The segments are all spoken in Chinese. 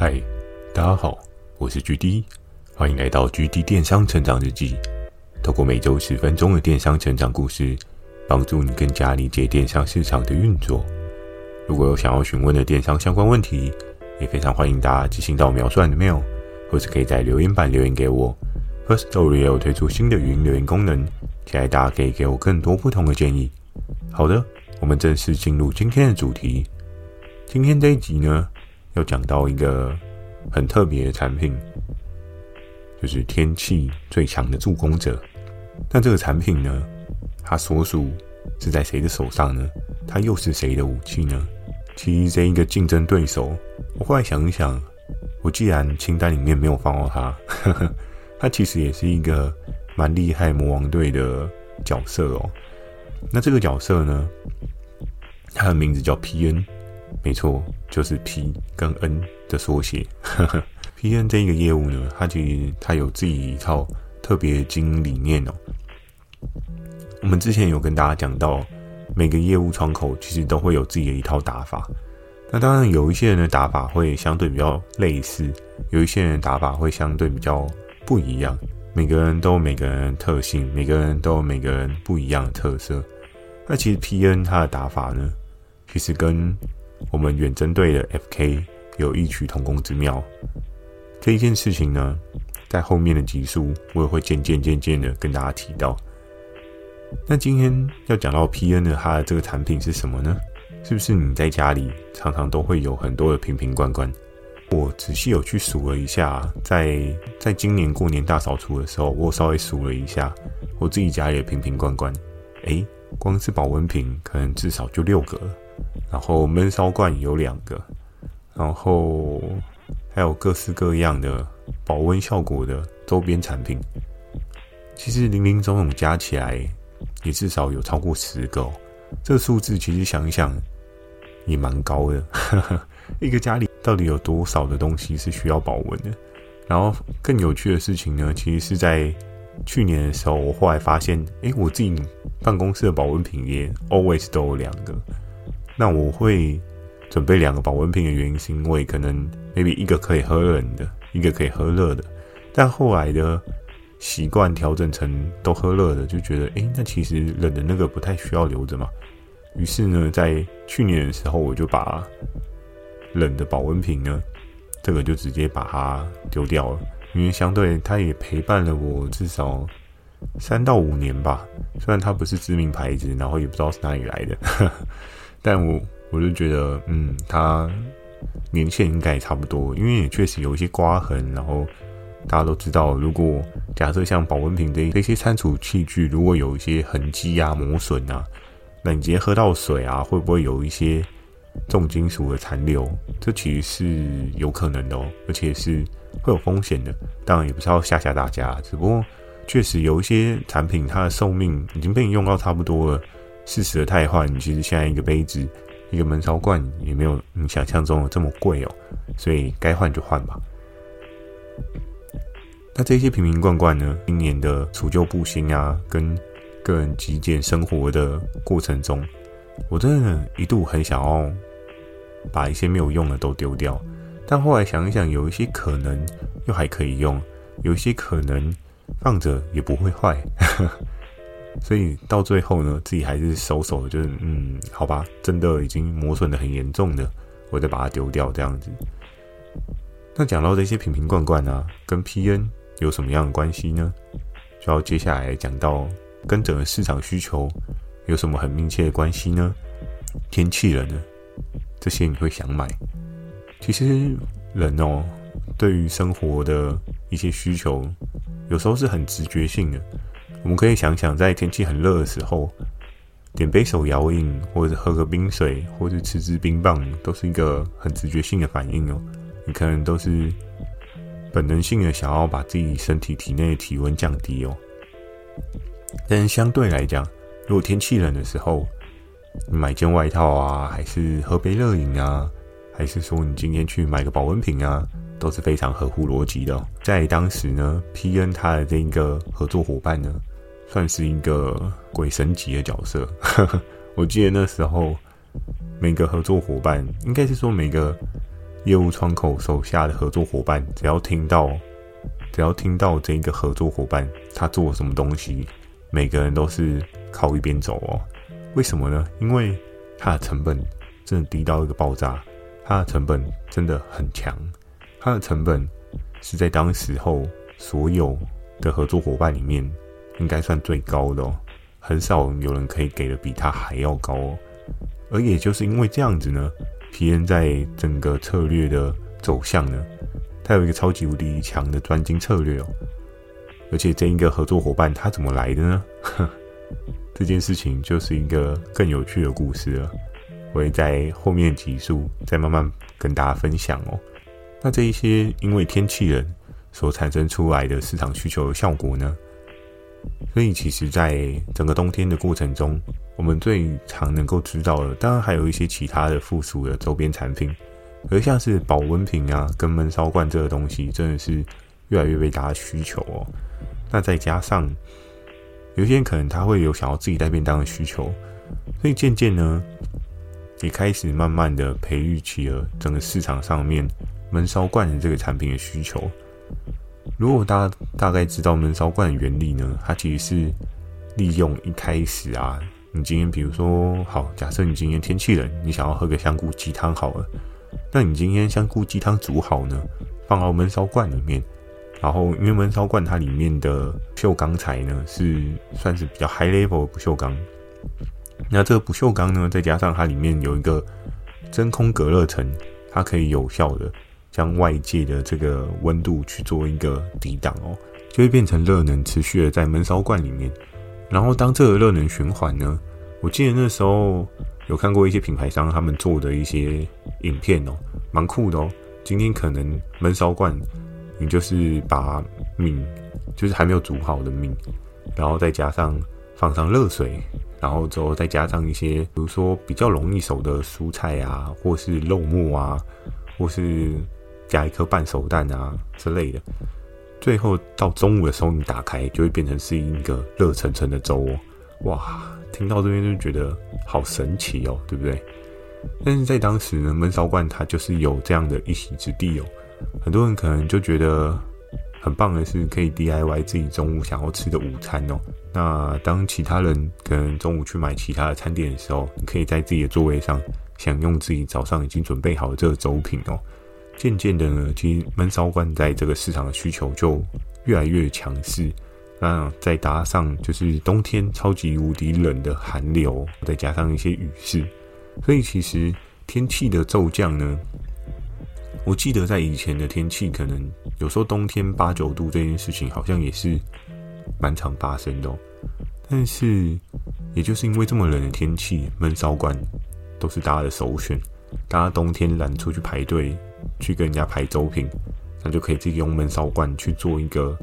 嗨，大家好，我是 GD，欢迎来到 GD 电商成长日记。透过每周十分钟的电商成长故事，帮助你更加理解电商市场的运作。如果有想要询问的电商相关问题，也非常欢迎大家寄信到描述的 mail，或是可以在留言板留言给我。Firstory 也有推出新的语音留言功能，期待大家可以给我更多不同的建议。好的，我们正式进入今天的主题。今天这一集呢，要讲到一个很特别的产品，就是天气最强的助攻者。那这个产品呢，它所属是在谁的手上呢？它又是谁的武器呢？其实这一个竞争对手，我后来想一想，我既然清单里面没有放到它，呵呵，它其实也是一个蛮厉害魔王队的角色哦。那这个角色呢，它的名字叫 PN。没错，就是 P 跟 N 的缩写。PN 这一个业务呢，它其实它有自己一套特别经营理念哦。我们之前有跟大家讲到，每个业务窗口其实都会有自己的一套打法。那当然有一些人的打法会相对比较类似，有一些人的打法会相对比较不一样。每个人都有每个人的特性，每个人都有每个人不一样的特色。那其实 PN 它的打法呢，其实跟我们远征队的 FK 有异曲同工之妙，这一件事情呢，在后面的集数我也会渐渐渐渐的跟大家提到。那今天要讲到 PN 的它的这个产品是什么呢？是不是你在家里常常都会有很多的瓶瓶罐罐？我仔细有去数了一下，在在今年过年大扫除的时候，我稍微数了一下我自己家里的瓶瓶罐罐，诶，光是保温瓶可能至少就六个了。然后闷烧罐有两个，然后还有各式各样的保温效果的周边产品，其实林林总总加起来也至少有超过十个。这个数字其实想一想也蛮高的。一个家里到底有多少的东西是需要保温的？然后更有趣的事情呢，其实是在去年的时候，我后来发现，诶，我自己办公室的保温瓶也 always 都有两个。那我会准备两个保温瓶的原因，是因为可能 maybe 一个可以喝冷的，一个可以喝热的。但后来的习惯调整成都喝热的，就觉得，诶，那其实冷的那个不太需要留着嘛。于是呢，在去年的时候，我就把冷的保温瓶呢，这个就直接把它丢掉了，因为相对它也陪伴了我至少三到五年吧。虽然它不是知名牌子，然后也不知道是哪里来的。但我我就觉得，嗯，它年限应该也差不多，因为也确实有一些刮痕。然后大家都知道，如果假设像保温瓶这这些餐厨器具，如果有一些痕迹啊、磨损啊，那你直接喝到水啊，会不会有一些重金属的残留？这其实是有可能的哦，而且是会有风险的。当然也不是要吓吓大家，只不过确实有一些产品，它的寿命已经被你用到差不多了。适时的汰换，其实现在一个杯子、一个门槽罐也没有你想象中的这么贵哦，所以该换就换吧。那这些瓶瓶罐罐呢？今年的除旧布新啊，跟个人极简生活的过程中，我真的一度很想要把一些没有用的都丢掉，但后来想一想，有一些可能又还可以用，有一些可能放着也不会坏。所以到最后呢，自己还是收手，就是嗯，好吧，真的已经磨损的很严重的，我再把它丢掉这样子。那讲到这些瓶瓶罐罐啊，跟 PN 有什么样的关系呢？就要接下来讲到跟整个市场需求有什么很密切的关系呢？天气冷呢，这些你会想买？其实人哦，对于生活的一些需求，有时候是很直觉性的。我们可以想想，在天气很热的时候，点杯手摇饮，或者喝个冰水，或者吃支冰棒，都是一个很直觉性的反应哦。你可能都是本能性的想要把自己身体体内的体温降低哦。但是相对来讲，如果天气冷的时候，你买件外套啊，还是喝杯热饮啊，还是说你今天去买个保温瓶啊？都是非常合乎逻辑的哦。在当时呢，PN 他的这一个合作伙伴呢，算是一个鬼神级的角色。我记得那时候，每个合作伙伴应该是说每个业务窗口手下的合作伙伴，只要听到，只要听到这一个合作伙伴他做什么东西，每个人都是靠一边走哦。为什么呢？因为他的成本真的低到一个爆炸，他的成本真的很强，他的成本是在当时候所有的合作伙伴里面应该算最高的哦，很少有人可以给的比它还要高哦。而也就是因为这样子呢。皮恩在整个策略的走向呢，它有一个超级无敌强的专精策略哦，而且这一个合作伙伴他怎么来的呢？这件事情就是一个更有趣的故事了，我会在后面集数再慢慢跟大家分享哦。那这一些因为天气冷所产生出来的市场需求的效果呢？所以其实，在整个冬天的过程中，我们最常能够知道的，当然还有一些其他的附属的周边产品，而像是保温瓶啊，跟闷烧罐这个东西，真的是越来越被大家需求哦。那再加上有些人可能他会有想要自己带便当的需求，所以渐渐呢，也开始慢慢的培育起了整个市场上面闷烧罐的这个产品的需求。如果大家大概知道闷烧罐的原理呢，它其实是利用一开始啊。你今天比如说，好，假设你今天天气冷，你想要喝个香菇鸡汤好了。那你今天香菇鸡汤煮好呢，放到闷烧罐里面，然后因为闷烧罐它里面的不锈钢材呢是算是比较 high level 的不锈钢。那这个不锈钢呢，再加上它里面有一个真空隔热层，它可以有效的将外界的这个温度去做一个抵挡哦，就会变成热能持续的在闷烧罐里面。然后，当这个热能循环呢，我记得那时候有看过一些品牌商他们做的一些影片哦，蛮酷的哦。今天可能闷烧罐，你就是把米，就是还没有煮好的米，然后再加上放上热水，然后之后再加上一些，比如说比较容易熟的蔬菜啊，或是肉末啊，或是加一颗半熟蛋啊之类的。最后到中午的时候，你打开就会变成是一个热腾腾的粥哦，哇！听到这边就觉得好神奇哦，对不对？但是在当时呢，闷烧罐它就是有这样的一席之地哦。很多人可能就觉得很棒的是可以 DIY 自己中午想要吃的午餐哦。那当其他人可能中午去买其他的餐点的时候，你可以在自己的座位上享用自己早上已经准备好的这个粥品哦。渐渐的呢，其实闷烧罐在这个市场的需求就越来越强势。那再搭上就是冬天超级无敌冷的寒流，再加上一些雨势，所以其实天气的骤降呢，我记得在以前的天气，可能有时候冬天八九度这件事情好像也是蛮常发生的哦。但是也就是因为这么冷的天气，闷烧罐都是大家的首选。大家冬天懒出去排队。去跟人家排粥品，那就可以自己用闷烧罐去做一个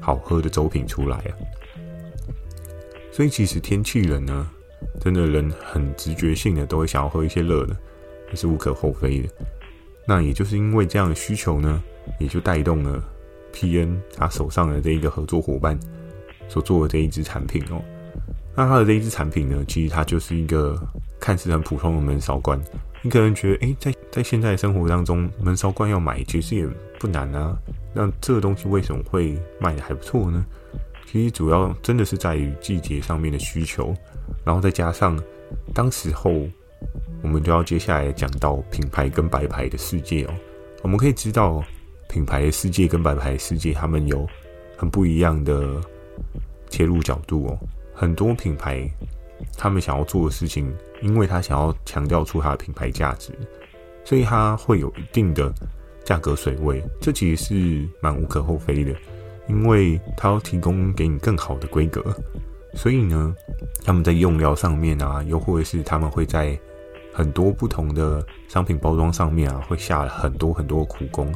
好喝的粥品出来啊。所以其实天气冷呢，真的人很直觉性的都会想要喝一些热的，这是无可厚非的。那也就是因为这样的需求呢，也就带动了 PN 他手上的这一个合作伙伴所做的这一支产品哦。那他的这一支产品呢，其实它就是一个看似很普通的闷烧罐。你可能觉得，诶，在在现在生活当中，闷烧罐要买其实也不难啊。那这个东西为什么会卖的还不错呢？其实主要真的是在于季节上面的需求，然后再加上当时候我们就要接下来讲到品牌跟白牌的世界哦。我们可以知道，品牌的世界跟白牌世界，他们有很不一样的切入角度哦。很多品牌他们想要做的事情。因为他想要强调出他的品牌价值，所以他会有一定的价格水位，这其实是蛮无可厚非的。因为他要提供给你更好的规格，所以呢，他们在用料上面啊，又或者是他们会在很多不同的商品包装上面啊，会下了很多很多苦功，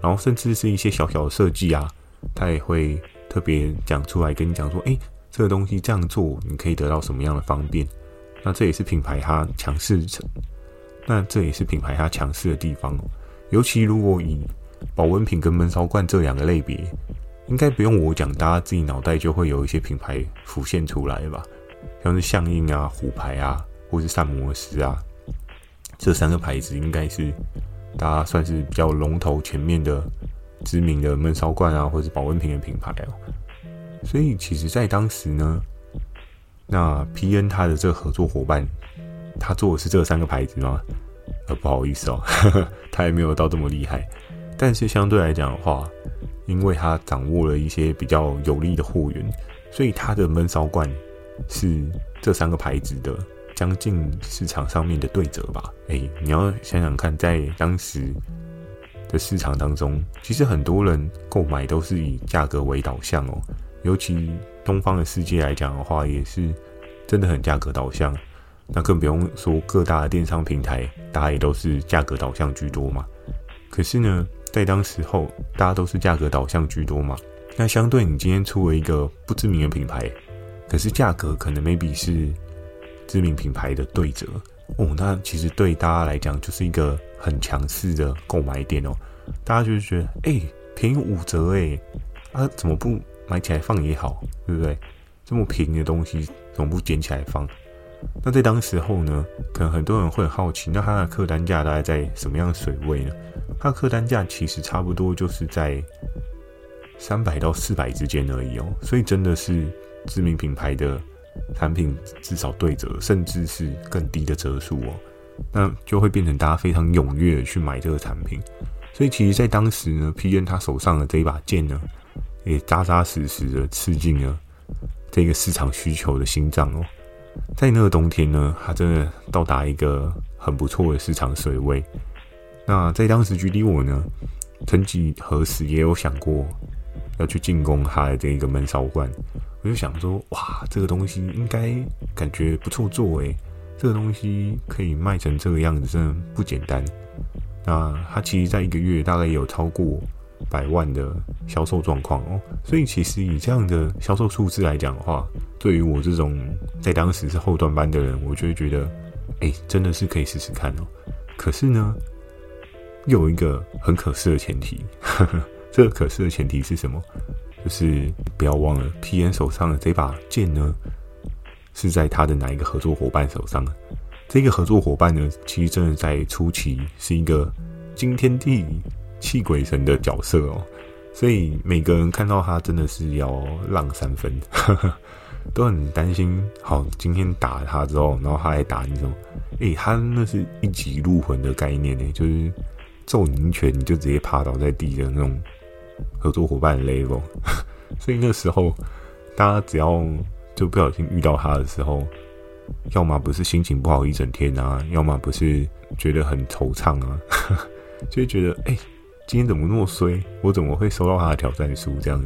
然后甚至是一些小小的设计啊，他也会特别讲出来跟你讲说，诶，这个东西这样做，你可以得到什么样的方便。那这也是品牌它强势，那这也是品牌它强势的地方哦。尤其如果以保温瓶跟闷烧罐这两个类别，应该不用我讲，大家自己脑袋就会有一些品牌浮现出来吧，像是象印啊、虎牌啊，或是膳魔师啊，这三个牌子应该是大家算是比较龙头前面的知名的闷烧罐啊，或是保温瓶的品牌哦。所以其实，在当时呢，那 PN 他的这个合作伙伴，他做的是这三个牌子吗？呃，不好意思哦，他也没有到这么厉害。但是相对来讲的话，因为他掌握了一些比较有利的货源，所以他的闷烧罐是这三个牌子的将近市场上面的对折吧。哎，你要想想看，在当时的市场当中，其实很多人购买都是以价格为导向哦。尤其东方的世界来讲的话，也是真的很价格导向。那更不用说各大的电商平台，大家也都是价格导向居多嘛。可是呢，在当时候，大家都是价格导向居多嘛。那相对你今天出了一个不知名的品牌，可是价格可能 maybe 是知名品牌的对折哦，那其实对大家来讲就是一个很强势的购买点哦。大家就是觉得，哎、便宜五折哎，啊，怎么不买起来放也好，对不对？这么便宜的东西，怎么不捡起来放？那在当时候呢，可能很多人会很好奇，那它的客单价大概在什么样的水位呢？它的客单价其实差不多就是在三百到四百之间而已哦，所以真的是知名品牌的产品至少对折，甚至是更低的折数哦，那就会变成大家非常踊跃的去买这个产品。所以其实，在当时呢，PN 他手上的这一把剑呢，也扎扎实实的刺进了这个市场需求的心脏哦。在那个冬天呢，它真的到达一个很不错的市场水位。那在当时，距离我呢，曾几何时也有想过要去进攻它的这个闷烧罐。我就想说，哇，这个东西应该感觉不错做诶，这个东西可以卖成这个样子，真的不简单。那它其实在一个月大概也有超过百万的销售状况哦，所以其实以这样的销售数字来讲的话，对于我这种在当时是后段班的人，我就会觉得，哎，真的是可以试试看哦。可是呢，有一个很可惜的前提，这个可惜的前提是什么？就是不要忘了，PN 手上的这把剑呢，是在他的哪一个合作伙伴手上？这个合作伙伴呢，其实真的在初期是一个惊天地气鬼神的角色哦，所以每个人看到他真的是要浪三分，都很担心。好，今天打他之后，然后他来打你什么？诶，他那是一击入魂的概念呢，就是揍你一拳，你就直接趴倒在地的那种合作伙伴的 level。所以那时候，大家只要就不小心遇到他的时候，要么不是心情不好一整天啊，要么不是觉得很惆怅啊，就会觉得诶。今天怎么那么衰？我怎么会收到他的挑战书这样？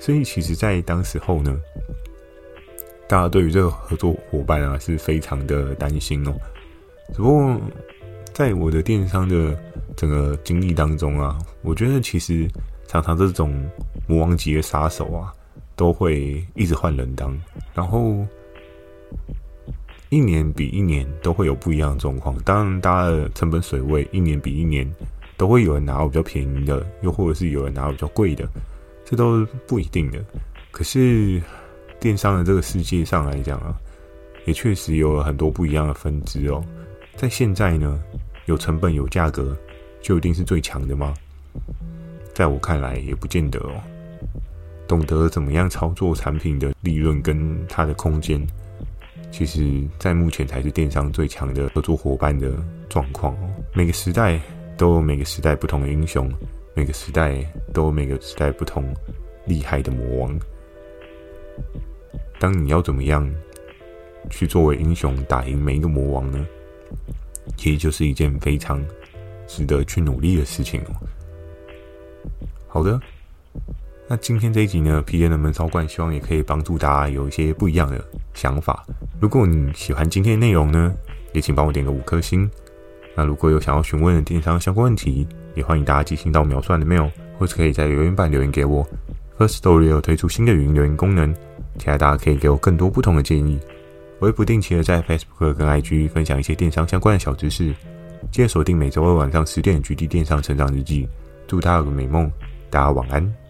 所以其实，在当时候呢，大家对于这个合作伙伴啊是非常的担心哦。只不过，在我的电商的整个经历当中啊，我觉得其实常常这种魔王级的杀手啊，都会一直换人当，然后一年比一年都会有不一样的状况。当然，大家的成本水位一年比一年。都会有人拿到比较便宜的，又或者是有人拿到比较贵的，这都不一定的。可是电商的这个世界上来讲啊，也确实有了很多不一样的分支哦。在现在呢，有成本有价格，就一定是最强的吗？在我看来，也不见得哦。懂得怎么样操作产品的利润跟它的空间，其实，在目前才是电商最强的合作伙伴的状况哦。每个时代。都有每个时代不同的英雄，每个时代都有每个时代不同厉害的魔王。当你要怎么样去作为英雄打赢每一个魔王呢？其实就是一件非常值得去努力的事情哦。好的，那今天这一集呢，PN 的闷烧罐希望也可以帮助大家有一些不一样的想法。如果你喜欢今天的内容呢，也请帮我点个五颗星。那如果有想要询问的电商相关问题，也欢迎大家寄信到秒算的 mail，或是可以在留言板留言给我。First Story 有推出新的语音留言功能，期待大家可以给我更多不同的建议。我会不定期的在 Facebook 跟 IG 分享一些电商相关的小知识。记得锁定每周二晚上十点的《GD 电商成长日记》，祝大家有个美梦，大家晚安。